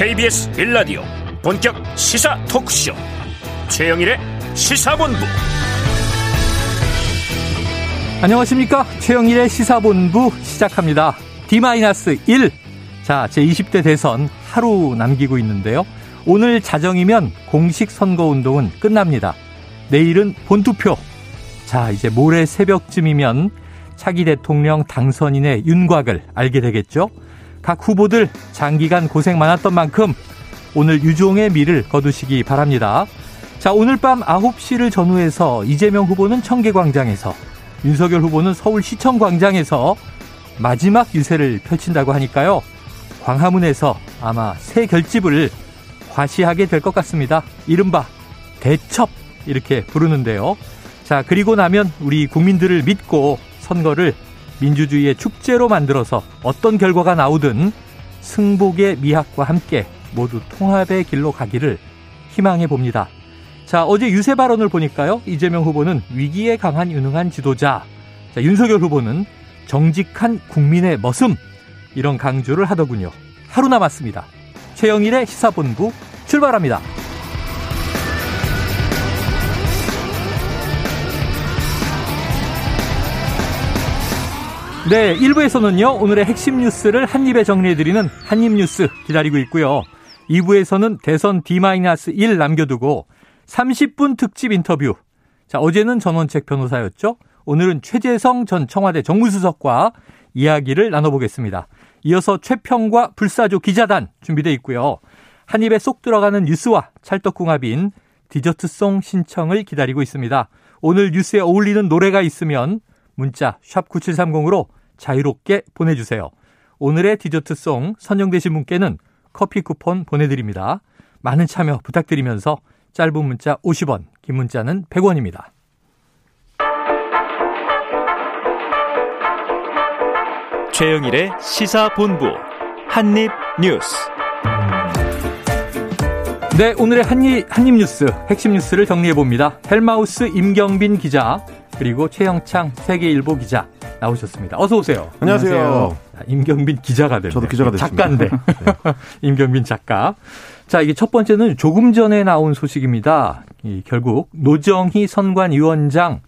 KBS 빌라디오 본격 시사 토크쇼. 최영일의 시사본부. 안녕하십니까? 최영일의 시사본부 시작합니다. D-1 자, 제20대 대선 하루 남기고 있는데요. 오늘 자정이면 공식 선거운동은 끝납니다. 내일은 본투표. 자 이제 모레 새벽쯤이면 차기 대통령 당선인의 윤곽을 알게 되겠죠 각 후보들 장기간 고생 많았던 만큼 오늘 유종의 미를 거두시기 바랍니다. 자, 오늘 밤 9시를 전후해서 이재명 후보는 청계광장에서 윤석열 후보는 서울시청광장에서 마지막 유세를 펼친다고 하니까요. 광화문에서 아마 새 결집을 과시하게 될 것 같습니다. 이른바 대첩 이렇게 부르는데요. 자, 그리고 나면 우리 국민들을 믿고 선거를 민주주의의 축제로 만들어서 어떤 결과가 나오든 승복의 미학과 함께 모두 통합의 길로 가기를 희망해 봅니다. 자, 어제 유세 발언을 보니까요. 이재명 후보는 위기에 강한 유능한 지도자. 자, 윤석열 후보는 정직한 국민의 머슴. 이런 강조를 하더군요. 하루 남았습니다. 최영일의 시사본부 출발합니다. 네, 1부에서는요, 오늘의 핵심 뉴스를 한입에 정리해드리는 한입 뉴스 기다리고 있고요. 2부에서는 대선 D-1 남겨두고 30분 특집 인터뷰. 자, 어제는 전원책 변호사였죠? 오늘은 최재성 전 청와대 정무수석과 이야기를 나눠보겠습니다. 이어서 최평과 불사조 기자단 준비되어 있고요. 한 입에 쏙 들어가는 뉴스와 찰떡궁합인 디저트송 신청을 기다리고 있습니다. 오늘 뉴스에 어울리는 노래가 있으면 문자 9730으로 자유롭게 보내주세요. 오늘의 디저트송 선정되신 분께는 커피 쿠폰 보내드립니다. 많은 참여 부탁드리면서 짧은 문자 50원, 긴 문자는 100원입니다. 최영일의 시사본부 한입뉴스. 네, 오늘의 한입, 한입뉴스 핵심 뉴스를 정리해 봅니다. 헬마우스 임경빈 기자 그리고 최영창 세계일보 기자 나오셨습니다. 어서 오세요. 안녕하세요. 안녕하세요. 임경빈 기자가 됐네. 저도 기자가 됐습니다. 작가인데. 네. 임경빈 작가. 자, 이게 첫 번째는 조금 전에 나온 소식입니다. 이 결국 노정희 선관위원장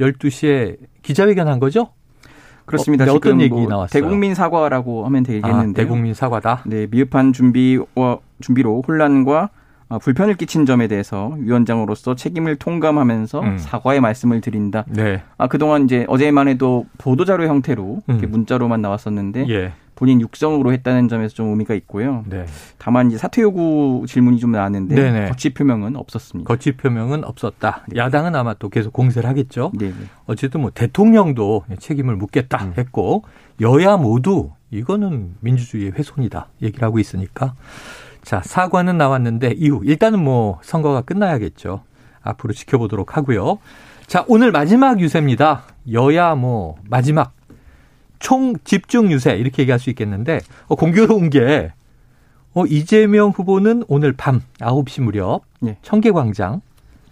12시에 기자회견 한 거죠? 그렇습니다. 어, 어떤 얘기 뭐 나왔어요? 대국민 사과라고 하면 되겠는데. 아, 대국민 사과다. 네, 미흡한 준비와 준비로 혼란과 어, 불편을 끼친 점에 대해서 위원장으로서 책임을 통감하면서 음. 사과의 말씀을 드린다. 네. 아 그동안 이제 어제만 해도 보도 자료 형태로 음. 문자로만 나왔었는데 예. 본인 육성으로 했다는 점에서 좀 의미가 있고요. 네. 다만 이제 사퇴 요구 질문이 좀 나왔는데 네네. 거치 표명은 없었습니다. 거치 표명은 없었다. 네. 야당은 아마 또 계속 공세를 하겠죠. 네. 어쨌든 뭐 대통령도 책임을 묻겠다 음. 했고 여야 모두 이거는 민주주의의 훼손이다 얘기를 하고 있으니까 자, 사과는 나왔는데 이후 일단은 뭐 선거가 끝나야겠죠. 앞으로 지켜보도록 하고요. 자, 오늘 마지막 유세입니다. 여야 뭐 마지막 총 집중 유세 이렇게 얘기할 수 있겠는데 어, 공교로운 게 어, 이재명 후보는 오늘 밤 9시 무렵 네. 청계광장,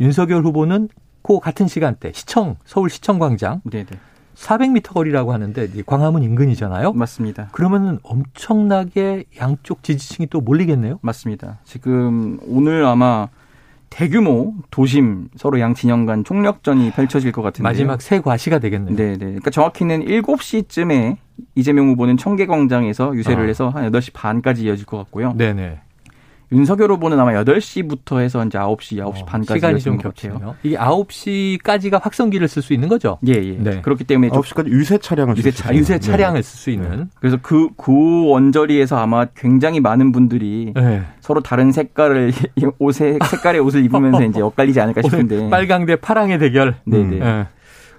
윤석열 후보는 그 같은 시간대 시청 서울 시청 광장 네 네. 400m 거리라고 하는데 광화문 인근이잖아요. 맞습니다. 그러면은 엄청나게 양쪽 지지층이 또 몰리겠네요. 맞습니다. 지금 오늘 아마 대규모 도심 서로 양 진영 간 총력전이 펼쳐질 것 같은데 마지막 새 과시가 되겠네요. 네, 네. 그러니까 정확히는 7시쯤에 이재명 후보는 청계광장에서 유세를 아. 해서 한 8시 반까지 이어질 것 같고요. 네, 네. 윤석열 후보는 아마 8시부터 해서 이제 9시, 9시 어, 반까지 시간이 좀 겹치네요. 이게 9시까지가 확성기를 쓸 수 있는 거죠? 예, 예. 네. 그렇기 때문에 9시까지 유세 차량을 유세, 차, 유세 차량을 쓸수 있는. 네. 그래서 그, 그 원저리에서 아마 굉장히 많은 분들이 네. 서로 다른 색깔을 옷의 색깔의 옷을 입으면서 이제 엇갈리지 않을까 싶은데. 빨강 대 파랑의 대결. 네, 네. 음.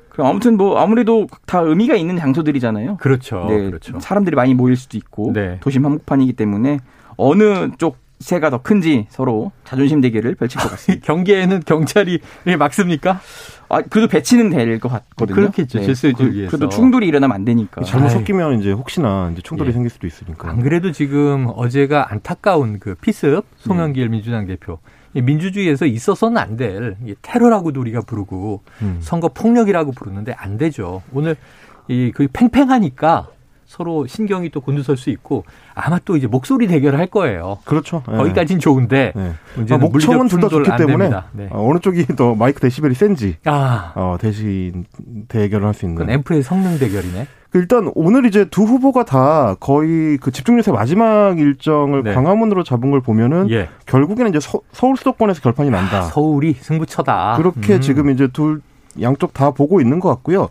그럼 아무튼 뭐 아무래도 다 의미가 있는 장소들이잖아요. 그렇죠. 네, 그렇죠. 사람들이 많이 모일 수도 있고 네. 도심 한복판이기 때문에 어느 쪽 새가 더 큰지 서로 자존심 대결을 펼칠 것 같습니다. 경계에는 경찰이 막습니까? 아, 그래도 배치는 될 것 같거든요. 그렇겠죠. 네. 질서를 그, 위해서. 그래도 충돌이 일어나면 안 되니까. 잘못 섞이면 이제 혹시나 이제 충돌이 예. 생길 수도 있으니까. 안 그래도 지금 어제가 안타까운 그 피습 송영길 네. 민주당 대표. 민주주의에서 있어서는 안 될 테러라고도 우리가 부르고 음. 선거 폭력이라고 부르는데 안 되죠. 오늘 이그 팽팽하니까 서로 신경이 또 곤두설 수 있고 아마 또 이제 목소리 대결을 할 거예요. 그렇죠. 네. 거기까지는 좋은데 네. 문제는 아, 목청은 둘 다 좋기 때문에 네. 어, 어느 쪽이 더 마이크 데시벨이 센지 아. 어, 대신 대결을 할 수 있는. 그건 앰프의 성능 대결이네. 그 일단 오늘 이제 두 후보가 다 거의 그 집중유세 마지막 일정을 네. 광화문으로 잡은 걸 보면은 예. 결국에는 이제 서, 울 수도권에서 결판이 난다. 아, 서울이 승부처다. 그렇게 음. 지금 이제 둘 양쪽 다 보고 있는 것 같고요.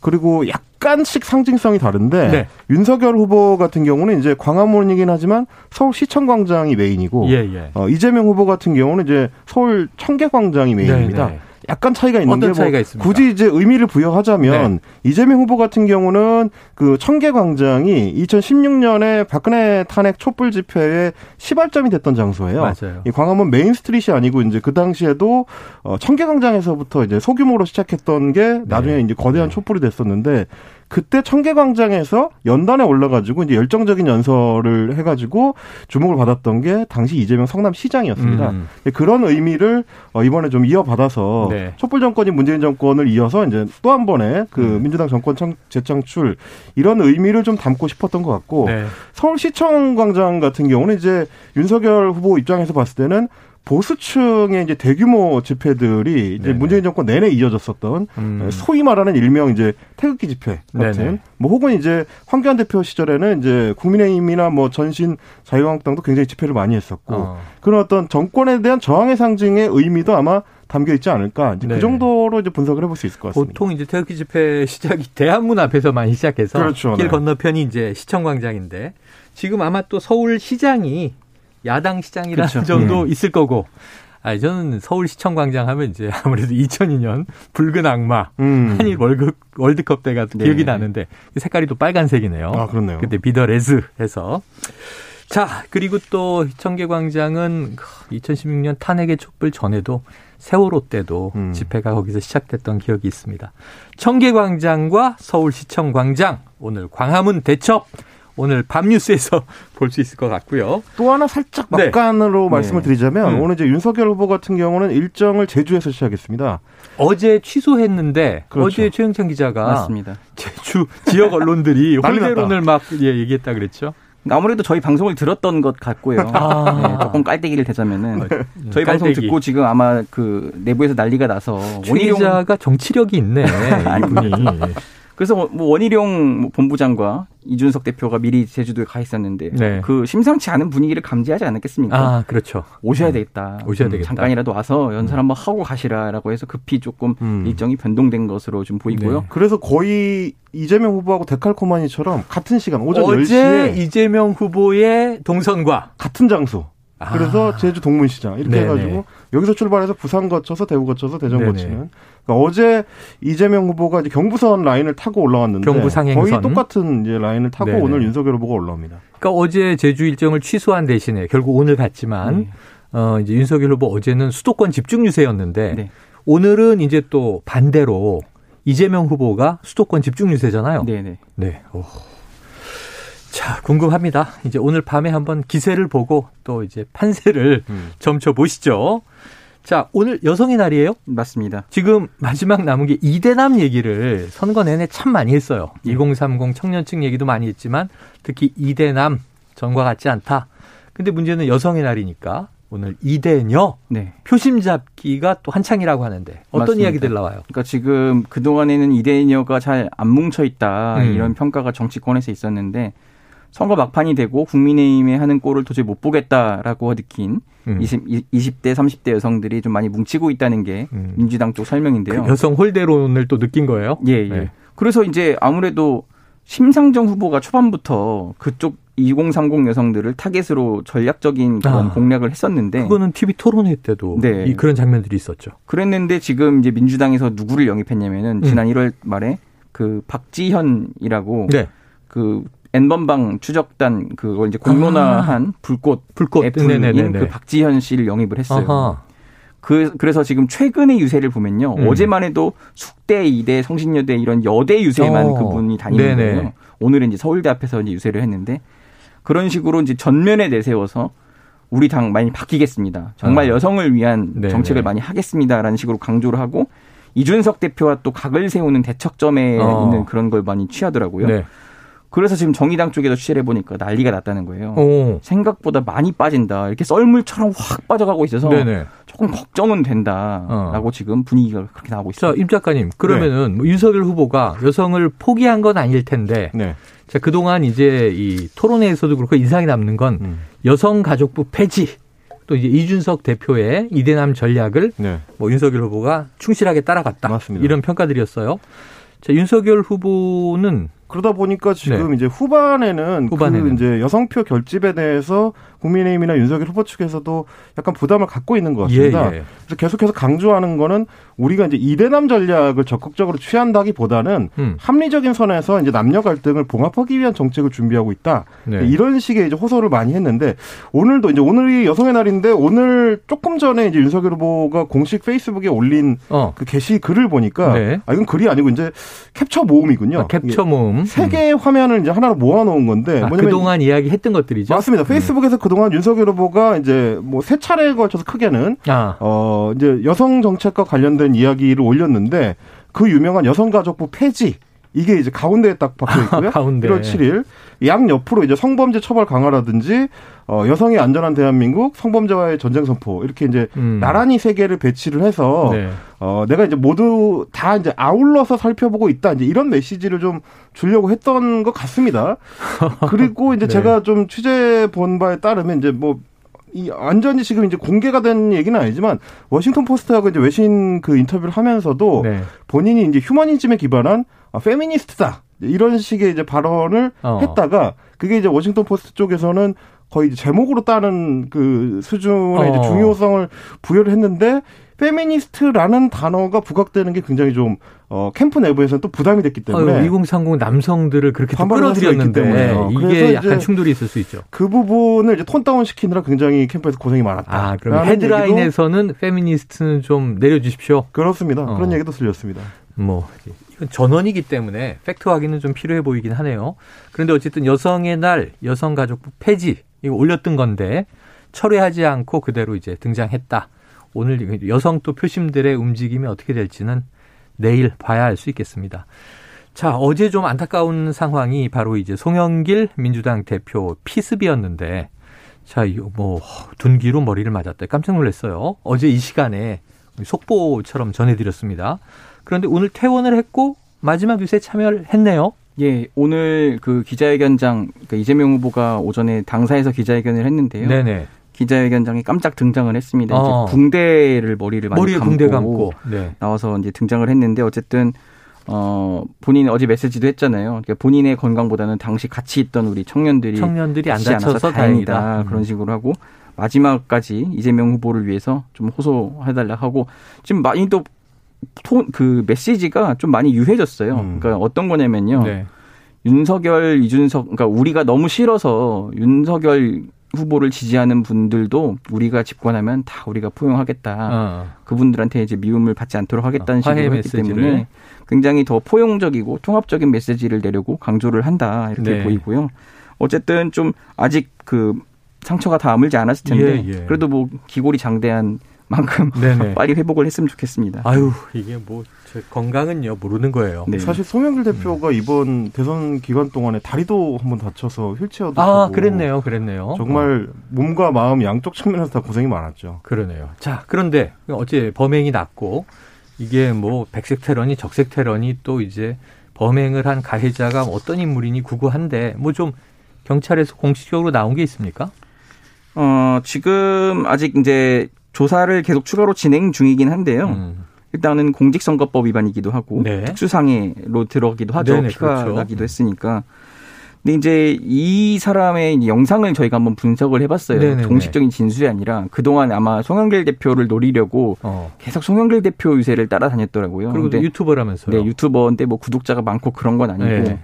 그리고 약간씩 상징성이 다른데 네. 윤석열 후보 같은 경우는 이제 광화문이긴 하지만 서울 시청 광장이 메인이고 예, 예. 어, 이재명 후보 같은 경우는 이제 서울 청계 광장이 메인입니다. 네, 네. 약간 차이가 있는 게뭐 굳이 이제 의미를 부여하자면 네. 이재명 후보 같은 경우는 그 청계광장이 2016년에 박근혜 탄핵 촛불 집회의 시발점이 됐던 장소예요. 맞아요. 이 광화문 main street이 아니고 이제 그 당시에도 어 청계광장에서부터 이제 소규모로 시작했던 게 나중에 네. 이제 거대한 네. 촛불이 됐었는데 그때 청계광장에서 연단에 올라가지고 이제 열정적인 연설을 해가지고 주목을 받았던 게 당시 이재명 성남시장이었습니다. 음. 그런 의미를 어, 이번에 좀 이어받아서 네. 촛불 정권이 문재인 정권을 이어서 이제 또 한 번에 그 음. 민주당 정권 재창출 이런 의미를 좀 담고 싶었던 것 같고 네. 서울시청 광장 같은 경우는 이제 윤석열 후보 입장에서 봤을 때는 보수층의 이제 대규모 집회들이 이제 네네. 문재인 정권 내내 이어졌었던 음. 소위 말하는 일명 이제 태극기 집회 같은 네네. 뭐 혹은 이제 황교안 대표 시절에는 이제 국민의힘이나 뭐 전신 자유한국당도 굉장히 집회를 많이 했었고 어. 그런 어떤 정권에 대한 저항의 상징의 의미도 아마 담겨 있지 않을까 이제 그 네. 그 정도로 이제 분석을 해볼 수 있을 것 같습니다. 보통 이제 태극기 집회 시작이 대한문 앞에서 많이 시작해서 그렇죠, 길 네. 건너편이 이제 시청 광장인데 지금 아마 또 서울시장이 야당 시장이라는 그렇죠. 정도 음. 있을 거고. 아, 저는 서울시청 광장 하면 이제 아무래도 2002년 붉은 악마 음. 한일 월급 월드컵 때가 네. 기억이 나는데 색깔이 또 빨간색이네요. 아, 그렇네요. 그때 비더 레즈 해서 자, 그리고 또 청계 광장은 2016년 탄핵의 촛불 전에도 세월호 때도 음. 집회가 거기서 시작됐던 기억이 있습니다. 청계 광장과 서울시청 광장 오늘 광화문 대첩 오늘 밤 뉴스에서 볼 수 있을 것 같고요. 또 하나 살짝 네. 막간으로 네. 말씀을 드리자면 음. 오늘 이제 윤석열 후보 같은 경우는 일정을 제주에서 시작했습니다. 어제 취소했는데 그렇죠. 어제 최영찬 기자가 맞습니다. 제주 지역 언론들이 홀대론을 막 예, 얘기했다 그랬죠. 아무래도 저희 방송을 들었던 것 같고요. 아. 네, 조금 깔때기를 대자면은 아, 저희 깔때기. 방송 듣고 지금 아마 그 내부에서 난리가 나서 원희룡 기자가 정치력이 있네. 이분이. 그래서 뭐, 뭐 원희룡 뭐 본부장과 이준석 대표가 미리 제주도에 가 있었는데 네. 그 심상치 않은 분위기를 감지하지 않았겠습니까? 아, 그렇죠. 오셔야 음. 되겠다. 오셔야 되겠다. 잠깐이라도 와서 연설 음. 한번 하고 가시라라고 해서 급히 조금 음. 일정이 변동된 것으로 좀 보이고요. 네. 그래서 거의 이재명 후보하고 데칼코마니처럼 같은 시간 오전 어제 10시에 이재명 후보의 동선과 같은 장소. 그래서 아. 제주 동문시장 이렇게 네네. 해가지고 여기서 출발해서 부산 거쳐서 대구 거쳐서 대전 네네. 거치는 그러니까 어제 이재명 후보가 이제 경부선 라인을 타고 올라왔는데 경부 상행선. 거의 똑같은 이제 라인을 타고 네네. 오늘 윤석열 후보가 올라옵니다. 그러니까 어제 제주 일정을 취소한 대신에 결국 오늘 갔지만 네. 어 이제 윤석열 후보 어제는 수도권 집중 유세였는데 네. 오늘은 이제 또 반대로 이재명 후보가 수도권 집중 유세잖아요. 네네. 네. 오. 자, 궁금합니다. 이제 오늘 밤에 한번 기세를 보고 또 이제 판세를 음. 점쳐 보시죠. 자, 오늘 여성의 날이에요? 맞습니다. 지금 마지막 남은 게 이대남 얘기를 선거 내내 참 많이 했어요. 네. 2030 청년층 얘기도 많이 했지만 특히 이대남 전과 같지 않다. 근데 문제는 여성의 날이니까 오늘 이대녀 네. 표심 잡기가 또 한창이라고 하는데 어떤 맞습니다. 이야기들 나와요? 그러니까 지금 그 동안에는 이대녀가 잘 안 뭉쳐 있다 음. 이런 평가가 정치권에서 있었는데 선거 막판이 되고 국민의힘에 하는 꼴을 도저히 못 보겠다라고 느낀 음. 20, 20대, 30대 여성들이 좀 많이 뭉치고 있다는 게 음. 민주당 쪽 설명인데요. 그 여성 홀대론을 또 느낀 거예요? 예, 예. 네. 그래서 이제 아무래도 심상정 후보가 초반부터 그쪽 2030 여성들을 타겟으로 전략적인 그런 아, 공략을 했었는데 그거는 TV 토론회 때도 네. 이 그런 장면들이 있었죠. 그랬는데 지금 이제 민주당에서 누구를 영입했냐면은 음. 지난 1월 말에 그 박지현이라고 네. 그 N번방 추적단 그걸 이제 공론화한 아. 불꽃 불꽃 F인 그 박지현 씨를 영입을 했어요. 아하. 그 그래서 지금 최근의 유세를 보면요. 음. 어제만 해도 숙대, 이대, 성신여대 이런 여대 유세만 어. 그분이 다니는. 거예요. 오늘은 이제 서울대 앞에서 이제 유세를 했는데 그런 식으로 이제 전면에 내세워서 우리 당 많이 바뀌겠습니다. 정말 어. 여성을 위한 네네. 정책을 많이 하겠습니다라는 식으로 강조를 하고 이준석 대표와 또 각을 세우는 대척점에 어. 있는 그런 걸 많이 취하더라고요. 네. 그래서 지금 정의당 쪽에서 취재를 해보니까 난리가 났다는 거예요. 오. 생각보다 많이 빠진다. 이렇게 썰물처럼 확 빠져가고 있어서 네네. 조금 걱정은 된다라고 어. 지금 분위기가 그렇게 나오고 있습니다. 자, 임 작가님. 그러면은 네. 뭐 윤석열 후보가 여성을 포기한 건 아닐 텐데 네. 자, 그동안 이제 이 토론회에서도 그렇고 인상이 남는 건 음. 여성가족부 폐지 또 이제 이준석 대표의 이대남 전략을 네. 뭐 윤석열 후보가 충실하게 따라갔다. 맞습니다. 이런 평가들이었어요. 자, 윤석열 후보는 그러다 보니까 지금 네. 이제 후반에는, 그 후반에는 그 이제 여성표 결집에 대해서 국민의힘이나 윤석열 후보 측에서도 약간 부담을 갖고 있는 것 같습니다. 예, 예. 그래서 계속해서 강조하는 거는 우리가 이제 이대남 전략을 적극적으로 취한다기보다는 음. 합리적인 선에서 이제 남녀 갈등을 봉합하기 위한 정책을 준비하고 있다. 네. 이런 식의 이제 호소를 많이 했는데 오늘도 이제 오늘이 여성의 날인데 오늘 조금 전에 이제 윤석열 후보가 공식 페이스북에 올린 어. 그 게시 글을 보니까 네. 아 이건 글이 아니고 이제 캡처 모음이군요. 아, 캡처 모음. 세 개의 음. 화면을 이제 하나로 모아놓은 건데 아, 그동안 이야기했던 것들이죠. 맞습니다. 페이스북에서 음. 그동안 윤석열 후보가 이제 뭐 세 차례에 걸쳐서 크게는 아. 어 이제 여성 정책과 관련된 이야기를 올렸는데 그 유명한 여성가족부 폐지 이게 이제 가운데에 딱 박혀 있고요. 가운데. 1월 7일 양 옆으로 이제 성범죄 처벌 강화라든지 어, 여성의 안전한 대한민국, 성범죄와의 전쟁 선포 이렇게 이제 음. 나란히 세 개를 배치를 해서 네. 어, 내가 이제 모두 다 이제 아울러서 살펴보고 있다 이제 이런 메시지를 좀 주려고 했던 것 같습니다. 그리고 이제 네. 제가 좀 취재 본 바에 따르면 이제 뭐. 이 완전히 지금 이제 공개가 된 얘기는 아니지만 워싱턴 포스트하고 이제 외신 그 인터뷰를 하면서도 네. 본인이 이제 휴머니즘에 기반한 아, 페미니스트다 이런 식의 이제 발언을 어. 했다가 그게 이제 워싱턴 포스트 쪽에서는 거의 제목으로 따는 그 수준의 어. 중요성을 부여를 했는데 페미니스트라는 단어가 부각되는 게 굉장히 좀 어, 캠프 내부에서는 또 부담이 됐기 때문에 아유, 2030 남성들을 그렇게 끌어들였는데 이게 약간 충돌이 있을 수 있죠. 그 부분을 이제 tone down 시키느라 굉장히 캠프에서 고생이 많았다. 아, 그럼 헤드라인에서는 페미니스트는 좀 내려주십시오. 그렇습니다. 어. 그런 얘기도 들렸습니다. 뭐 이건 전원이기 때문에 팩트 확인은 좀 필요해 보이긴 하네요. 그런데 어쨌든 여성의 날 여성가족부 폐지 이거 올렸던 건데 철회하지 않고 그대로 이제 등장했다. 오늘 여성 또 표심들의 움직임이 어떻게 될지는 내일 봐야 알 수 있겠습니다. 자, 어제 좀 안타까운 상황이 바로 이제 송영길 민주당 대표 피습이었는데 자, 이거 뭐 둔기로 머리를 맞았다. 깜짝 놀랐어요. 어제 이 시간에 속보처럼 전해드렸습니다. 그런데 오늘 퇴원을 했고 마지막 유세 참여를 했네요. 예, 오늘 그 기자회견장 그러니까 이재명 후보가 오전에 당사에서 기자회견을 했는데요. 네네. 기자회견장에 깜짝 등장을 했습니다. 어. 이제 붕대를 머리를 많이 머리에 감고, 붕대 감고 네. 나와서 이제 등장을 했는데 어쨌든 어 본인 어제 메시지도 했잖아요. 그러니까 본인의 건강보다는 당시 같이 있던 우리 청년들이 청년들이 안 다쳐서 다행이다. 다행이다. 음. 그런 식으로 하고 마지막까지 이재명 후보를 위해서 좀 호소해달라 하고 지금 많이 또 톤, 그 메시지가 좀 많이 유해졌어요. 음. 그러니까 어떤 거냐면요. 네. 윤석열, 이준석, 그러니까 우리가 너무 싫어서 윤석열 후보를 지지하는 분들도 우리가 집권하면 다 우리가 포용하겠다. 어. 그분들한테 이제 미움을 받지 않도록 하겠다는 어, 식으로 했기 때문에 굉장히 더 포용적이고 통합적인 메시지를 내려고 강조를 한다 이렇게 네. 보이고요. 어쨌든 좀 아직 그 상처가 다 아물지 않았을 텐데 예, 예. 그래도 뭐 기골이 장대한 만큼 네네. 빨리 회복을 했으면 좋겠습니다. 아유 이게 뭐 건강은요 모르는 거예요. 네. 사실 송영길 대표가 음. 이번 대선 기간 동안에 다리도 한번 다쳐서 휠체어도 아 타고 그랬네요, 그랬네요. 정말 어. 몸과 마음 양쪽 측면에서 다 고생이 많았죠. 그러네요. 자 그런데 어째 범행이 났고 이게 뭐 백색 테러니 적색 테러니 또 이제 범행을 한 가해자가 어떤 인물이니 구구한데 뭐 좀 경찰에서 공식적으로 나온 게 있습니까? 어 지금 아직 이제 조사를 계속 추가로 진행 중이긴 한데요. 음. 일단은 공직선거법 위반이기도 하고 네. 특수상해로 들어가기도 하죠. 네네, 피가 그렇죠. 나기도 했으니까. 근데 이제 이 사람의 영상을 저희가 한번 분석을 해봤어요. 네네네. 정식적인 진술이 아니라 그동안 아마 송영길 대표를 노리려고 어. 계속 송영길 대표 유세를 따라다녔더라고요. 그리고 유튜버라면서요. 네, 유튜버인데 뭐 구독자가 많고 그런 건 아니고. 네.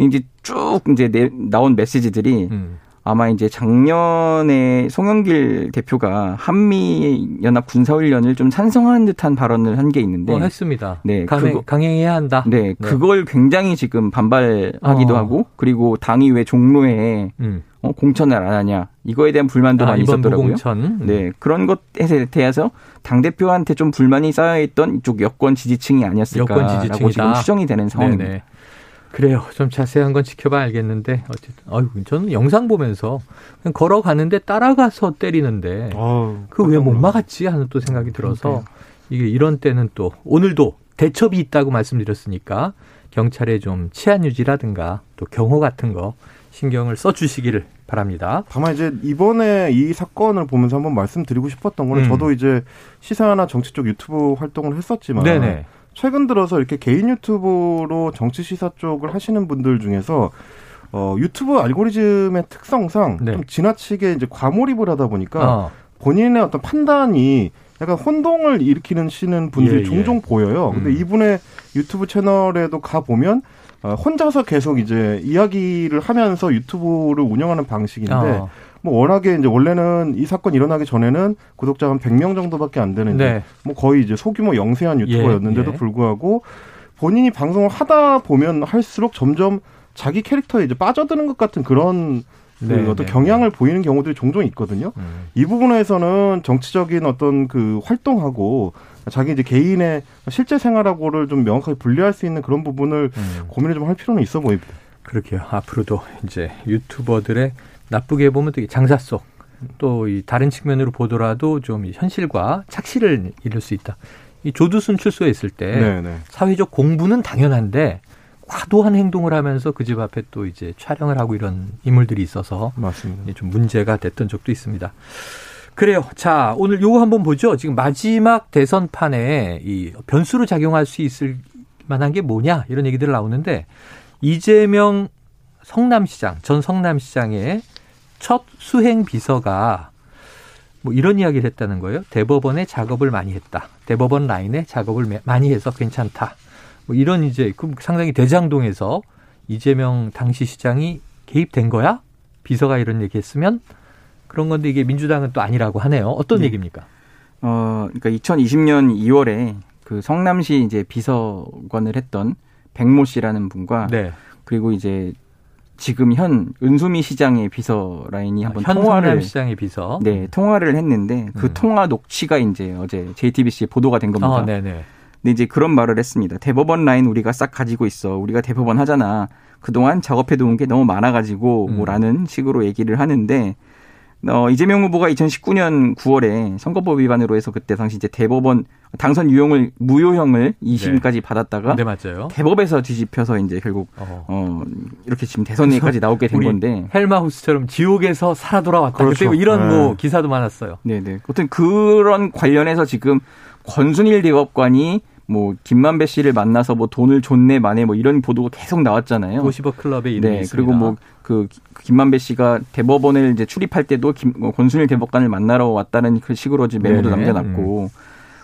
이제 쭉 이제 나온 메시지들이 음. 아마 이제 작년에 송영길 대표가 한미 연합 군사 훈련을 좀 찬성하는 듯한 발언을 한 게 있는데 어, 했습니다. 네, 강행, 그거, 강행해야 한다. 네, 네, 그걸 굉장히 지금 반발하기도 어. 하고 그리고 당이 왜 종로에 음. 어, 공천을 안 하냐 이거에 대한 불만도 아, 많이 있었더라고요. 공천. 음. 네, 그런 것에 대해서 당 대표한테 좀 불만이 쌓여있던 이쪽 여권 지지층이 아니었을까라고 여권 지금 추정이 되는 상황입니다. 네네. 그래요. 좀 자세한 건 지켜봐야 알겠는데 어쨌든 어유 저는 영상 보면서 그냥 걸어가는데 따라가서 때리는데 그 왜 못 막았지 하는 또 생각이 들어서 이게 이런 때는 또 오늘도 대첩이 있다고 말씀드렸으니까 경찰에 좀 치안 유지라든가 또 경호 같은 거 신경을 써 주시기를 바랍니다. 다만 이제 이번에 이 사건을 보면서 한번 말씀드리고 싶었던 거는 음. 저도 이제 시사나 정치 쪽 유튜브 활동을 했었지만 네네. 최근 들어서 이렇게 개인 유튜브로 정치 시사 쪽을 하시는 분들 중에서 어, 유튜브 알고리즘의 특성상 네. 좀 지나치게 이제 과몰입을 하다 보니까 어. 본인의 어떤 판단이 약간 혼동을 일으키는 시는 분들이 예, 예. 종종 예. 보여요. 근데 음. 이분의 유튜브 채널에도 가 보면 어, 혼자서 계속 이제 이야기를 하면서 유튜브를 운영하는 방식인데 어. 뭐 워낙에 이제 원래는 이 사건 일어나기 전에는 구독자 한 100명 정도밖에 안 되는 네. 뭐 거의 이제 소규모 영세한 예, 유튜버였는데도 예, 예. 불구하고 본인이 방송을 하다 보면 할수록 점점 자기 캐릭터에 이제 빠져드는 것 같은 그런 그 네, 어떤 네, 경향을 네. 보이는 경우들이 종종 있거든요. 음. 이 부분에서는 정치적인 어떤 그 활동하고 자기 이제 개인의 실제 생활하고를 좀 명확하게 분리할 수 있는 그런 부분을 음. 고민을 좀 할 필요는 있어 보입니다. 그렇게요. 앞으로도 이제 유튜버들의 나쁘게 보면 되게 장사 속 또 이 다른 측면으로 보더라도 좀 현실과 착시를 이룰 수 있다. 이 조두순 출소에 있을 때 네네. 네. 사회적 공부는 당연한데 과도한 행동을 하면서 그 집 앞에 또 이제 촬영을 하고 이런 인물들이 있어서 맞습니다. 좀 문제가 됐던 적도 있습니다. 그래요. 자, 오늘 요거 한번 보죠. 지금 마지막 대선판에 이 변수로 작용할 수 있을 만한 게 뭐냐 이런 얘기들 나오는데 이재명 성남시장 전 성남시장의 첫 수행 비서가 뭐 이런 이야기를 했다는 거예요. 대법원에 작업을 많이 했다. 대법원 라인에 작업을 많이 해서 괜찮다. 뭐 이런 이제 그 상당히 대장동에서 이재명 당시 시장이 개입된 거야? 비서가 이런 얘기했으면 그런 건데 이게 민주당은 또 아니라고 하네요. 어떤 네. 얘기입니까? 어, 그러니까 2020년 2월에 그 성남시 이제 비서관을 했던 백모 씨라는 분과 네. 그리고 이제 지금 현 은수미 시장의 비서 라인이 한번 아, 통화를 시장의 비서 네 통화를 했는데 그 음. 통화 녹취가 이제 어제 JTBC 에 보도가 된 겁니다. 아, 네네. 근데 이제 그런 말을 했습니다. 대법원 라인 우리가 싹 가지고 있어. 우리가 대법원 하잖아. 그동안 작업해 두은 게 너무 많아가지고 음. 뭐라는 식으로 얘기를 하는데 어, 이재명 후보가 2019년 9월에 선거법 위반으로 해서 그때 당시 이제 대법원 당선 유용을 무효형을 2심까지 네. 받았다가 네, 맞아요. 대법에서 뒤집혀서 이제 결국 어, 어 이렇게 지금 대선에까지 나오게 된 건데 헬마우스처럼 지옥에서 살아 돌아왔다. 그렇죠. 그때 이런 네. 뭐 기사도 많았어요. 네, 네. 어떤 그런 관련해서 지금 권순일 대법관이 뭐 김만배 씨를 만나서 뭐 돈을 줬네 마네 뭐 이런 보도가 계속 나왔잖아요. 50억 클럽의 이름이 네, 있습니다. 그리고 뭐 그 김만배 씨가 대법원을 이제 출입할 때도 김, 뭐 권순일 대법관을 만나러 왔다는 그 식으로 이제 메모도 네네. 남겨놨고 음.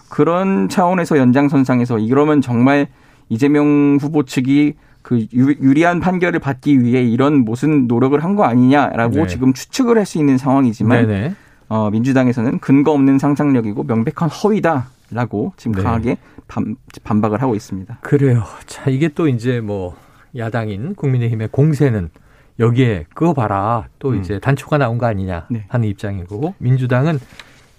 그런 차원에서 연장선상에서 이러면 정말 이재명 후보 측이 그 유리한 판결을 받기 위해 이런 무슨 노력을 한 거 아니냐라고 네. 지금 추측을 할 수 있는 상황이지만 네네. 어, 민주당에서는 근거 없는 상상력이고 명백한 허위다. 라고 지금 네. 강하게 반, 반박을 하고 있습니다. 그래요. 자, 이게 또 이제 뭐 야당인 국민의힘의 공세는 여기에 그거 봐라. 또 음. 이제 단초가 나온 거 아니냐 네. 하는 입장이고 민주당은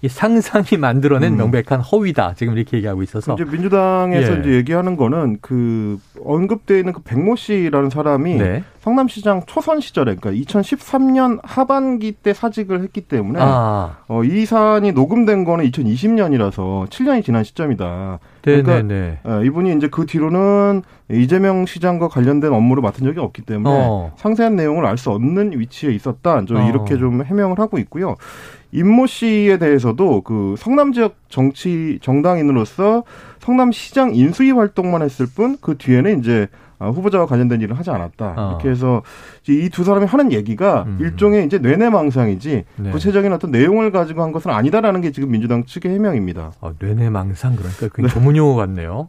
이 상상이 만들어낸 음. 명백한 허위다. 지금 이렇게 얘기하고 있어서. 이제 민주당에서 예. 이제 얘기하는 거는 그 언급되어 있는 그 백모 씨라는 사람이 네. 성남시장 초선 시절에 그러니까 2013년 하반기 때 사직을 했기 때문에 아. 어, 이 사안이 녹음된 거는 2020년이라서 7년이 지난 시점이다. 그러니까 네네네. 어, 이분이 이제 그 뒤로는 이재명 시장과 관련된 업무를 맡은 적이 없기 때문에 어. 상세한 내용을 알 수 없는 위치에 있었다. 좀 어. 이렇게 좀 해명을 하고 있고요. 임모 씨에 대해서도 그 성남 지역 정치 정당인으로서 성남시장 인수위 활동만 했을 뿐 그 뒤에는 이제 어, 후보자와 관련된 일을 하지 않았다. 어. 이렇게 해서 이 두 사람이 하는 얘기가 음. 일종의 이제 뇌내망상이지 네. 구체적인 어떤 내용을 가지고 한 것은 아니다라는 게 지금 민주당 측의 해명입니다. 아, 뇌내망상 그러니까 그 네. 전문 용어 같네요.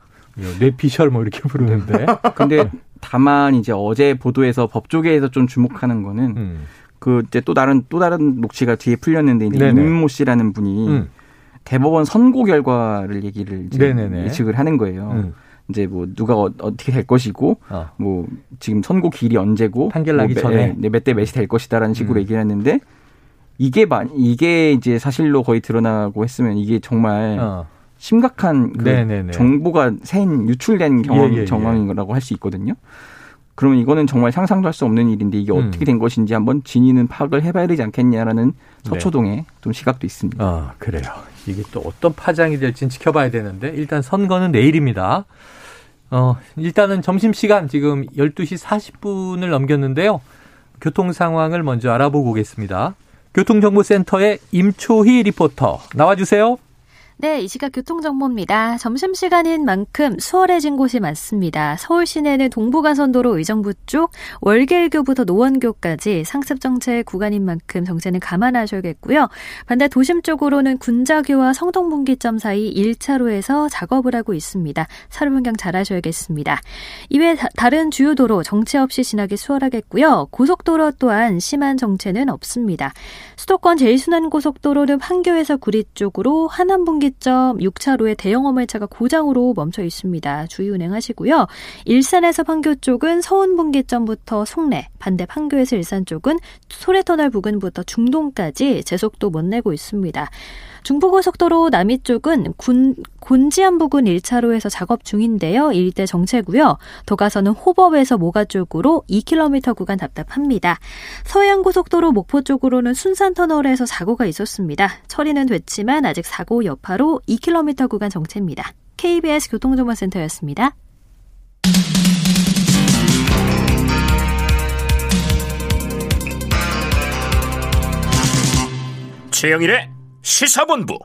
뇌피셜 뭐 이렇게 부르는데. 근데 다만 이제 어제 보도에서 법조계에서 좀 주목하는 거는 음. 그 이제 또 다른 또 다른 녹취가 뒤에 풀렸는데 이제 임모 씨라는 분이 음. 대법원 선고 결과를 얘기를 예측을 하는 거예요. 음. 이제 뭐 누가 어, 떻게될 것이고 어. 뭐 지금 선고 기일이 언제고 판결 나기 뭐 전에 네, 몇대 몇이 될 것이다라는 식으로 음. 얘기를 했는데 이게 만 이게 이제 사실로 거의 드러나고 했으면 이게 정말 어. 심각한 그 정보가 새 유출된 경험 예, 예, 예. 정황이라고 할 수 있거든요. 그러면 이거는 정말 상상도 할 수 없는 일인데 이게 음. 어떻게 된 것인지 한번 진위는 파악을 해봐야 되지 않겠냐라는 서초동의 네. 좀 시각도 있습니다. 아, 그래요. 이게 또 어떤 파장이 될지는 지켜봐야 되는데 일단 선거는 내일입니다. 어, 일단은 점심시간 지금 12시 40분을 넘겼는데요. 교통 상황을 먼저 알아보고 오겠습니다. 교통정보센터의 임초희 리포터 나와주세요. 네, 이 시각 교통정보입니다. 점심시간인 만큼 수월해진 곳이 많습니다. 서울 시내는 동부가선도로 의정부 쪽, 월계일교부터 노원교까지 상습정체 구간인 만큼 정체는 감안하셔야겠고요. 반대 도심 쪽으로는 군자교와 성동분기점 사이 1차로에서 작업을 하고 있습니다. 차로 변경 잘 하셔야겠습니다. 이외 다른 주요 도로 정체 없이 지나기 수월하겠고요. 고속도로 또한 심한 정체는 없습니다. 수도권 제일순환고속도로는 판교에서 구리 쪽으로 하남분기 분기점 6차로에 대형 화물차가 고장으로 멈춰 있습니다. 주의 운행하시고요. 일산에서 판교 쪽은 서운 분기점부터 송내, 반대 판교에서 일산 쪽은 소래터널 부근부터 중동까지 제속도 못 내고 있습니다. 중부고속도로 남이 쪽은 군, 곤지암 부근 1차로에서 작업 중인데요. 일대 정체고요. 더 가서는 호법에서 모가 쪽으로 2km 구간 답답합니다. 서해안고속도로 목포 쪽으로는 순산터널에서 사고가 있었습니다. 처리는 됐지만 아직 사고 여파로 2km 구간 정체입니다. KBS 교통정보센터였습니다. 최영일의 시사본부.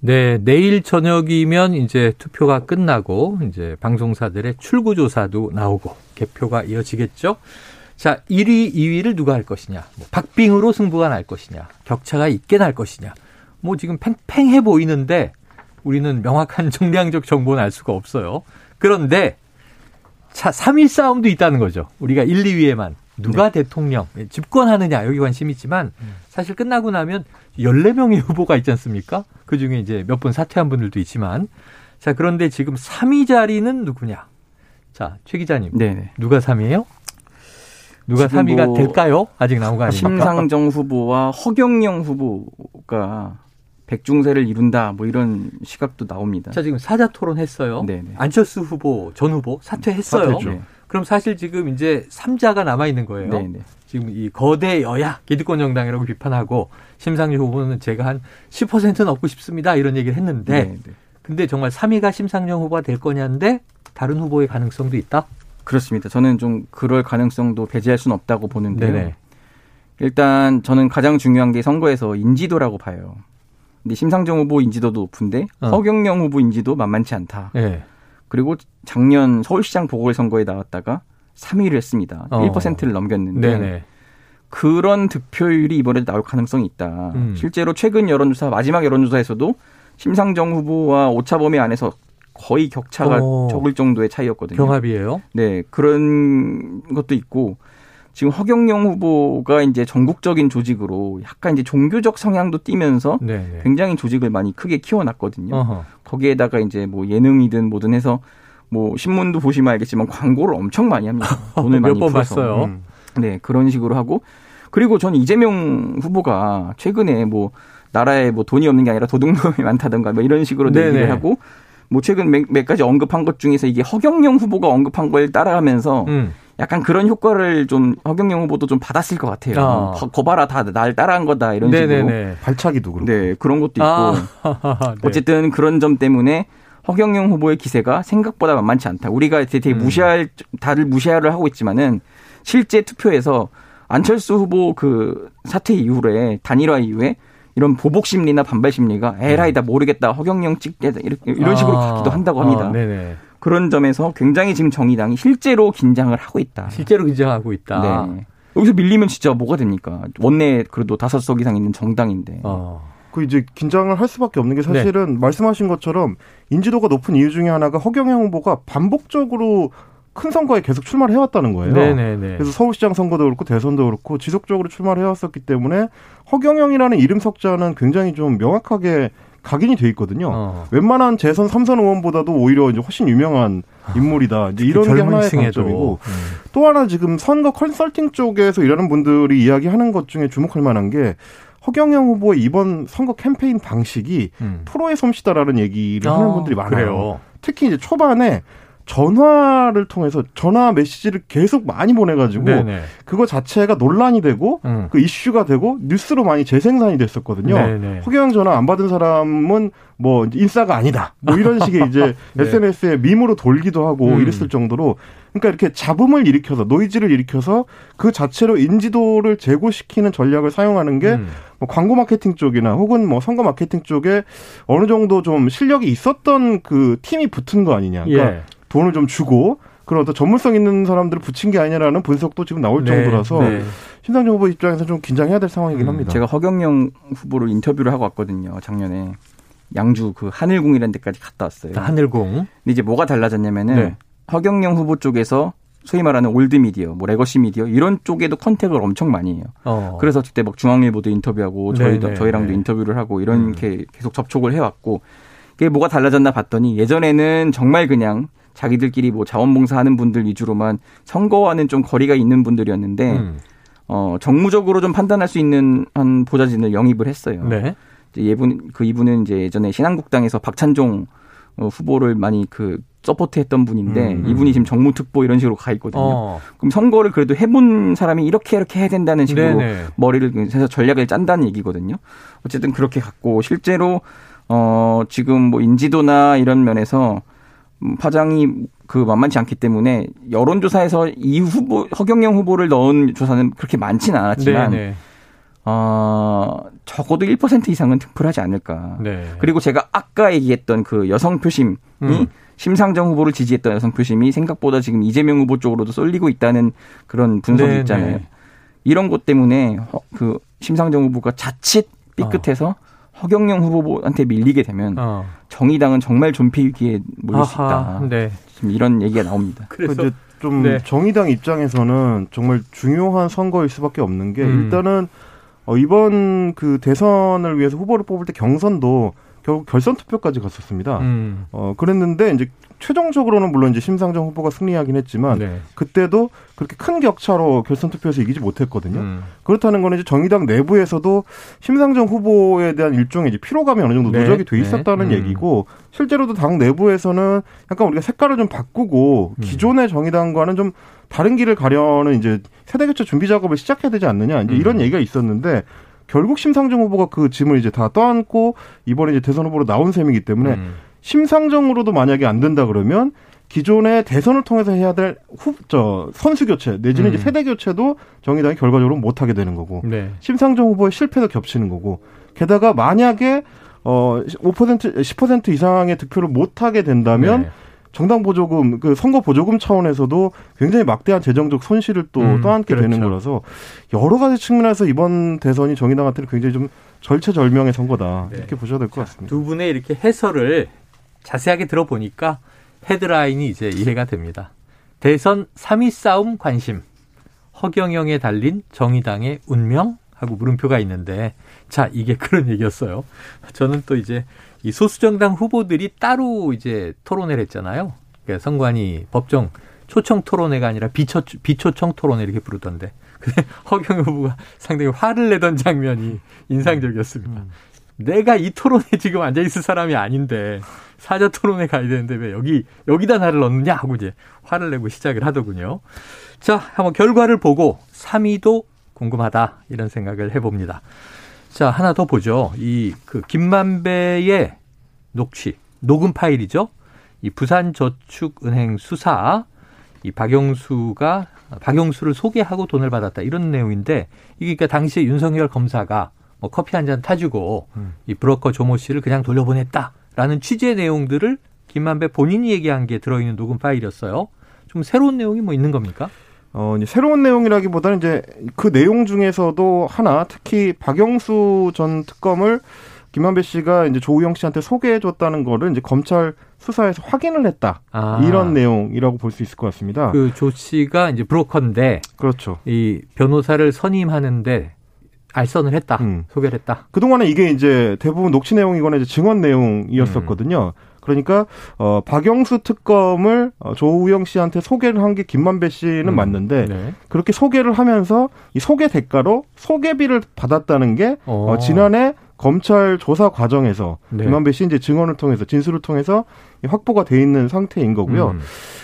네, 내일 저녁이면 이제 투표가 끝나고 이제 방송사들의 출구 조사도 나오고 개표가 이어지겠죠. 자, 1위, 2위를 누가 할 것이냐? 뭐 박빙으로 승부가 날 것이냐? 격차가 있게 날 것이냐? 뭐 지금 팽팽해 보이는데 우리는 명확한 정량적 정보는 알 수가 없어요. 그런데 차 3위 싸움도 있다는 거죠. 우리가 1, 2위에만 누가 네. 대통령 집권하느냐 여기 관심이 있지만 음. 사실 끝나고 나면 14명의 후보가 있지 않습니까? 그 중에 이제 몇 분 사퇴한 분들도 있지만. 자, 그런데 지금 3위 자리는 누구냐? 자, 최 기자님. 네 누가 3위예요? 누가 3위가 뭐 될까요? 아직 나온 거 아닙니까? 심상정 후보와 허경영 후보가 백중세를 이룬다 뭐 이런 시각도 나옵니다. 자 지금 사자 토론 했어요. 네네. 안철수 후보 전 후보 사퇴했어요. 네. 그럼 사실 지금 이제 3자가 남아 있는 거예요. 네네. 지금 이 거대 여야 기득권 정당이라고 비판하고 심상정 후보는 제가 한 10% 넘고 싶습니다 이런 얘기를 했는데 네네. 근데 정말 3위가 심상정 후보가 될 거냐인데 다른 후보의 가능성도 있다. 그렇습니다. 저는 좀 그럴 가능성도 배제할 수는 없다고 보는데요. 네네. 일단 저는 가장 중요한 게 선거에서 인지도라고 봐요. 근데 심상정 후보 인지도도 높은데 어. 허경영 후보 인지도 만만치 않다. 네. 그리고 작년 서울시장 보궐선거에 나왔다가 3위를 했습니다. 어. 1%를 넘겼는데 네네. 그런 득표율이 이번에 나올 가능성이 있다. 음. 실제로 최근 여론조사 마지막 여론조사에서도 심상정 후보와 오차범위 안에서 거의 격차가 어. 적을 정도의 차이였거든요. 경합이에요? 네, 그런 것도 있고 지금 허경영 후보가 이제 전국적인 조직으로 약간 이제 종교적 성향도 띠면서 네네. 굉장히 조직을 많이 크게 키워놨거든요. 어허. 거기에다가 이제 뭐 예능이든 뭐든 해서 뭐 신문도 보시면 알겠지만 광고를 엄청 많이 합니다. 돈을 많이 몇번 봤어요. 음. 네 그런 식으로 하고 그리고 저는 이재명 후보가 최근에 뭐 나라에 뭐 돈이 없는 게 아니라 도둑놈이 많다든가 뭐 이런 식으로 얘기를 하고 뭐 최근 몇, 몇, 가지 언급한 것 중에서 이게 허경영 후보가 언급한 걸 따라가면서 음. 약간 그런 효과를 좀 허경영 후보도 좀 받았을 것 같아요. 아. 거, 봐라 다 날 따라한 거다 이런 네네네. 식으로 발차기도 그렇고 네 그런 것도 있고 아. 네. 어쨌든 그런 점 때문에 허경영 후보의 기세가 생각보다 만만치 않다. 우리가 되게 음. 무시할 다들 무시를 하고 있지만은 실제 투표에서 안철수 후보 그 사퇴 이후에 단일화 이후에 이런 보복 심리나 반발 심리가 에라이 다 모르겠다 허경영 찍겠다 이런 식으로 아. 가기도 한다고 합니다. 아, 그런 점에서 굉장히 지금 정의당이 실제로 긴장을 하고 있다. 실제로 긴장하고 있다. 네. 여기서 밀리면 진짜 뭐가 됩니까? 원내 그래도 다섯 석 이상 있는 정당인데. 어. 그 이제 긴장을 할 수밖에 없는 게 사실은 네. 말씀하신 것처럼 인지도가 높은 이유 중에 하나가 허경영 후보가 반복적으로 큰 선거에 계속 출마를 해왔다는 거예요. 네네네. 네, 네. 그래서 서울시장 선거도 그렇고 대선도 그렇고 지속적으로 출마를 해왔었기 때문에 허경영이라는 이름 석자는 굉장히 좀 명확하게 각인이 돼 있거든요. 어. 웬만한 재선 삼선 의원보다도 오히려 이제 훨씬 유명한 인물이다. 이제 이런 게 하나의 장점이고 음. 또 하나 지금 선거 컨설팅 쪽에서 일하는 분들이 이야기하는 것 중에 주목할 만한 게 허경영 후보의 이번 선거 캠페인 방식이 음. 프로의 솜씨다라는 얘기를 아, 하는 분들이 많아요. 그래요. 특히 이제 초반에 전화를 통해서 전화 메시지를 계속 많이 보내가지고 네네. 그거 자체가 논란이 되고 음. 그 이슈가 되고 뉴스로 많이 재생산이 됐었거든요. 네네. 허경영 전화 안 받은 사람은 뭐 인싸가 아니다. 뭐 이런 식의 이제 네. SNS에 밈으로 돌기도 하고 음. 이랬을 정도로 그러니까 이렇게 잡음을 일으켜서 노이즈를 일으켜서 그 자체로 인지도를 제고시키는 전략을 사용하는 게 음. 뭐 광고 마케팅 쪽이나 혹은 뭐 선거 마케팅 쪽에 어느 정도 좀 실력이 있었던 그 팀이 붙은 거 아니냐. 그러니까 예. 돈을 좀 주고 그런 어떤 전문성 있는 사람들을 붙인 게 아니냐라는 분석도 지금 나올 네, 정도라서 네. 심상정 후보 입장에서 좀 긴장해야 될 상황이긴 음, 합니다. 제가 허경영 후보를 인터뷰를 하고 왔거든요. 작년에 양주 그 하늘궁이라는 데까지 갔다 왔어요. 하늘궁. 근데 이제 뭐가 달라졌냐면은 네. 허경영 후보 쪽에서 소위 말하는 old media, 뭐 legacy media 이런 쪽에도 contact을 엄청 많이 해요. 어. 그래서 그때 막 중앙일보도 인터뷰하고 저희도 네네, 저희랑도 네. 인터뷰를 하고 이렇게 음. 계속 접촉을 해왔고 그게 뭐가 달라졌나 봤더니 예전에는 정말 그냥 자기들끼리 뭐 자원봉사하는 분들 위주로만 선거와는 좀 거리가 있는 분들이었는데 음. 어 정무적으로 좀 판단할 수 있는 한 보좌진을 영입을 했어요. 네. 이제 예분 그 이분은 이제 예전에 신한국당에서 박찬종 어, 후보를 많이 그 서포트했던 분인데 음. 이분이 지금 정무특보 이런 식으로 가 있거든요. 어. 그럼 선거를 그래도 해본 사람이 이렇게 이렇게 해야 된다는 식으로 네네. 머리를 해서 전략을 짠다는 얘기거든요. 어쨌든 그렇게 갔고 실제로 어 지금 뭐 인지도나 이런 면에서 파장이 그 만만치 않기 때문에 여론조사에서 이 후보 허경영 후보를 넣은 조사는 그렇게 많지는 않았지만 네네. 어, 적어도 1% 이상은 등풀하지 않을까. 네. 그리고 제가 아까 얘기했던 그 여성 표심이 음. 심상정 후보를 지지했던 여성 표심이 생각보다 지금 이재명 후보 쪽으로도 쏠리고 있다는 그런 분석이 네, 있잖아요. 네. 이런 것 때문에 그 심상정 후보가 자칫 삐끗해서 어. 허경영 후보한테 밀리게 되면 어. 정의당은 정말 존폐 위기에 몰릴 수 있다. 네. 지금 이런 얘기가 나옵니다. 그래서 좀 네. 정의당 입장에서는 정말 중요한 선거일 수밖에 없는 게 음. 일단은 어, 이번 그 대선을 위해서 후보를 뽑을 때 경선도 결국 결선 투표까지 갔었습니다. 음. 어 그랬는데 이제 최종적으로는 물론 이제 심상정 후보가 승리하긴 했지만 네. 그때도 그렇게 큰 격차로 결선 투표에서 이기지 못했거든요. 음. 그렇다는 거는 이제 정의당 내부에서도 심상정 후보에 대한 일종의 이제 피로감이 어느 정도 네. 누적이 돼 네. 있었다는 네. 얘기고 실제로도 당 내부에서는 약간 우리가 색깔을 좀 바꾸고 음. 기존의 정의당과는 좀 다른 길을 가려는 이제 세대 교체 준비 작업을 시작해야 되지 않느냐 이제 이런 음. 얘기가 있었는데 결국 심상정 후보가 그 짐을 이제 다 떠안고 이번에 이제 대선 후보로 나온 셈이기 때문에 음. 심상정으로도 만약에 안 된다 그러면 기존의 대선을 통해서 해야 될 후, 저, 선수 교체, 내지는 음. 이제 세대 교체도 정의당이 결과적으로 못하게 되는 거고, 네. 심상정 후보의 실패도 겹치는 거고, 게다가 만약에, 어, 5%, 10% 이상의 득표를 못하게 된다면, 네. 정당 보조금 그 선거 보조금 차원에서도 굉장히 막대한 재정적 손실을 또 음, 떠안게 그렇죠. 되는 거라서 여러 가지 측면에서 이번 대선이 정의당한테는 굉장히 좀 절체절명의 선거다 네. 이렇게 보셔야 될 것 같습니다. 두 분의 이렇게 해설을 자세하게 들어보니까 헤드라인이 이제 이해가 됩니다. 대선 3위 싸움 관심 허경영에 달린 정의당의 운명 하고 물음표가 있는데 자 이게 그런 얘기였어요. 저는 또 이제 이 소수정당 후보들이 따로 이제 토론회를 했잖아요. 그러니까 선관위 법정 초청 토론회가 아니라 비초, 비초청 토론회 이렇게 부르던데. 근데 허경 후보가 상당히 화를 내던 장면이 인상적이었습니다. 음. 내가 이 토론에 지금 앉아 있을 사람이 아닌데 사자 토론에 가야 되는데 왜 여기 여기다 나를 넣느냐 하고 이제 화를 내고 시작을 하더군요. 자, 한번 결과를 보고 3위도 궁금하다 이런 생각을 해봅니다. 자, 하나 더 보죠. 이 그 김만배의 녹취, 녹음 파일이죠. 이 부산저축은행 수사, 이 박영수가 박영수를 소개하고 돈을 받았다 이런 내용인데 이게 그러니까 당시에 윤석열 검사가 뭐 커피 한 잔 타주고 음. 이 브로커 조모 씨를 그냥 돌려보냈다라는 취재 내용들을 김만배 본인이 얘기한 게 들어있는 녹음 파일이었어요. 좀 새로운 내용이 뭐 있는 겁니까? 어, 이제 새로운 내용이라기보다는 이제 그 내용 중에서도 하나 특히 박영수 전 특검을 김만배 씨가 이제 조우영 씨한테 소개해 줬다는 거를 이제 검찰 수사에서 확인을 했다. 아. 이런 내용이라고 볼 수 있을 것 같습니다. 그 조 씨가 이제 브로커인데 그렇죠. 이 변호사를 선임하는데 알선을 했다. 음. 소개를 했다. 그동안에 이게 이제 대부분 녹취 내용이거나 이제 증언 내용이었었거든요. 음. 그러니까 어 박영수 특검을 어, 조우영 씨한테 소개를 한 게 김만배 씨는 음. 맞는데 네. 그렇게 소개를 하면서 이 소개 대가로 소개비를 받았다는 게 어, 어 지난해 검찰 조사 과정에서 네. 김만배 씨 이제 증언을 통해서 진술을 통해서 확보가 돼 있는 상태인 거고요. 음.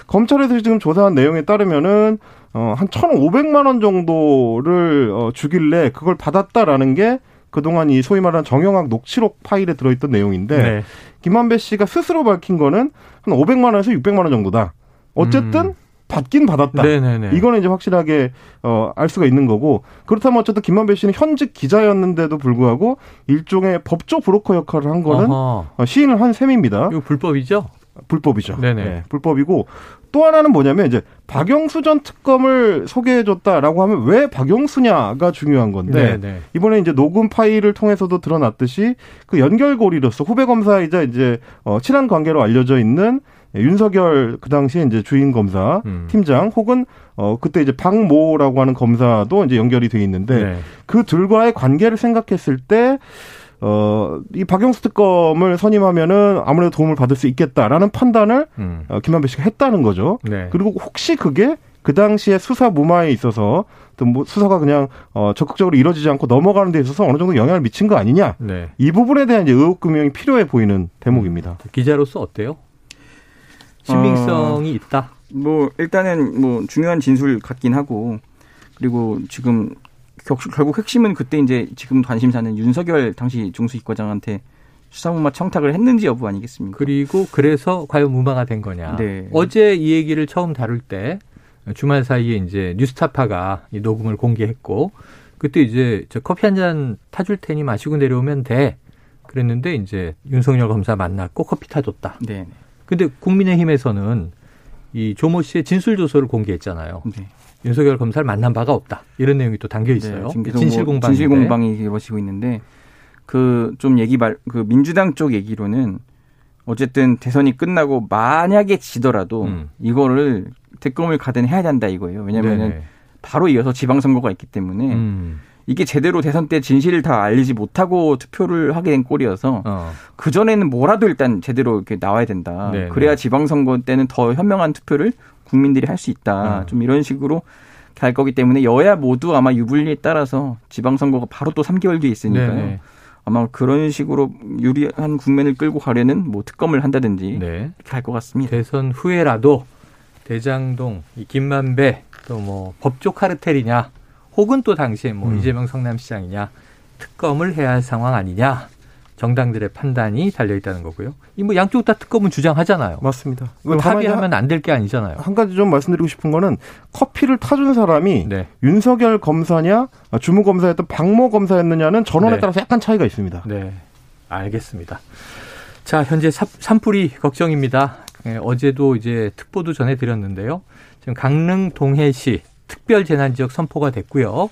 검찰에서 지금 조사한 내용에 따르면은 어, 한 1,500만 원 정도를 어, 주길래 그걸 받았다라는 게 그동안 이 소위 말하는 정영학 녹취록 파일에 들어있던 내용인데 네. 김한배 씨가 스스로 밝힌 거는 한 500만 원에서 600만 원 정도다. 어쨌든 음. 받긴 받았다. 네네네. 이거는 이제 확실하게 어, 알 수가 있는 거고 그렇다면 어쨌든 김만배 씨는 현직 기자였는데도 불구하고 일종의 법조 브로커 역할을 한 거는 어, 시인을 한 셈입니다. 이거 불법이죠? 불법이죠. 네네. 네, 불법이고 또 하나는 뭐냐면 이제 박영수 전 특검을 소개해줬다라고 하면 왜 박영수냐가 중요한 건데 네네. 이번에 이제 녹음 파일을 통해서도 드러났듯이 그 연결고리로서 후배 검사이자 이제 어, 친한 관계로 알려져 있는 윤석열 그 당시에 이제 주인 검사 음. 팀장 혹은 어 그때 이제 박모라고 하는 검사도 이제 연결이 돼 있는데 네. 그 둘과의 관계를 생각했을 때 어, 이 박영수 특검을 선임하면은 아무래도 도움을 받을 수 있겠다라는 판단을 음. 어, 김한배 씨가 했다는 거죠. 네. 그리고 혹시 그게 그 당시에 수사 무마에 있어서 뭐 수사가 그냥 어 적극적으로 이루어지지 않고 넘어가는 데 있어서 어느 정도 영향을 미친 거 아니냐. 네. 이 부분에 대한 이제 의혹 규명이 필요해 보이는 대목입니다. 음. 기자로서 어때요? 신빙성이 어, 있다. 뭐 일단은 뭐 중요한 진술 같긴 하고 그리고 지금 결국 핵심은 그때 이제 지금 관심사는 윤석열 당시 중수이과장한테 수사무마 청탁을 했는지 여부 아니겠습니까? 그리고 그래서 과연 무마가 된 거냐. 네. 어제 이 얘기를 처음 다룰 때 주말 사이에 이제 뉴스타파가 이 녹음을 공개했고 그때 이제 저 커피 한 잔 타줄 테니 마시고 내려오면 돼. 그랬는데 이제 윤석열 검사 만났고 커피 타줬다. 네. 근데 국민의힘에서는 이 조모 씨의 진술 조서를 공개했잖아요. 네. 윤석열 검사를 만난 바가 없다. 이런 내용이 또 담겨 있어요. 네, 진실 공방 진실 공방이 이루어지고 있는데 그 좀 얘기 말 그 민주당 쪽 얘기로는 어쨌든 대선이 끝나고 만약에 지더라도 음. 이거를 특검을 가든 해야 된다 이거예요. 왜냐면은 바로 이어서 지방선거가 있기 때문에 음. 이게 제대로 대선 때 진실을 다 알리지 못하고 투표를 하게 된 꼴이어서 어. 그 전에는 뭐라도 일단 제대로 이렇게 나와야 된다. 네네. 그래야 지방선거 때는 더 현명한 투표를 국민들이 할 수 있다. 어. 좀 이런 식으로 갈 거기 때문에 여야 모두 아마 유불리에 따라서 지방선거가 바로 또 3개월 뒤에 있으니까요. 네네. 아마 그런 식으로 유리한 국면을 끌고 가려는 뭐 특검을 한다든지 네. 할것 같습니다. 대선 후에라도 대장동, 김만배 또 뭐 법조 카르텔이냐 혹은 또 당시에 뭐 음. 이재명 성남시장이냐 특검을 해야 할 상황 아니냐 정당들의 판단이 달려 있다는 거고요. 이 뭐 양쪽 다 특검은 주장하잖아요. 맞습니다. 그럼 합의하면 안 될 게 아니잖아요. 한 가지 좀 말씀드리고 싶은 거는 커피를 타준 사람이 네. 윤석열 검사냐 아, 주무 검사였던 박모 검사였느냐는 전원에 네. 따라서 약간 차이가 있습니다. 네, 알겠습니다. 자, 현재 산불이 걱정입니다. 네, 어제도 이제 특보도 전해드렸는데요. 지금 강릉 동해시 특별재난지역 선포가 됐고요.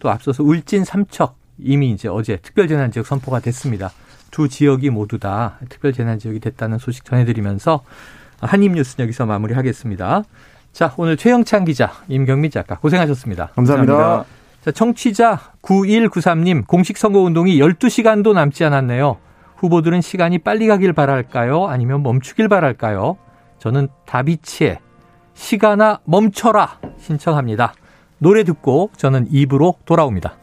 또 앞서서 울진 삼척 이미 이제 어제 특별재난지역 선포가 됐습니다. 두 지역이 모두 다 특별재난지역이 됐다는 소식 전해드리면서 한입뉴스 여기서 마무리하겠습니다. 자, 오늘 최영찬 기자, 임경민 작가 고생하셨습니다. 감사합니다. 감사합니다. 자, 청취자 9193님, 공식 선거운동이 12시간도 남지 않았네요. 후보들은 시간이 빨리 가길 바랄까요? 아니면 멈추길 바랄까요? 저는 다비치의 시간아 멈춰라 신청합니다. 노래 듣고 저는 입으로 돌아옵니다.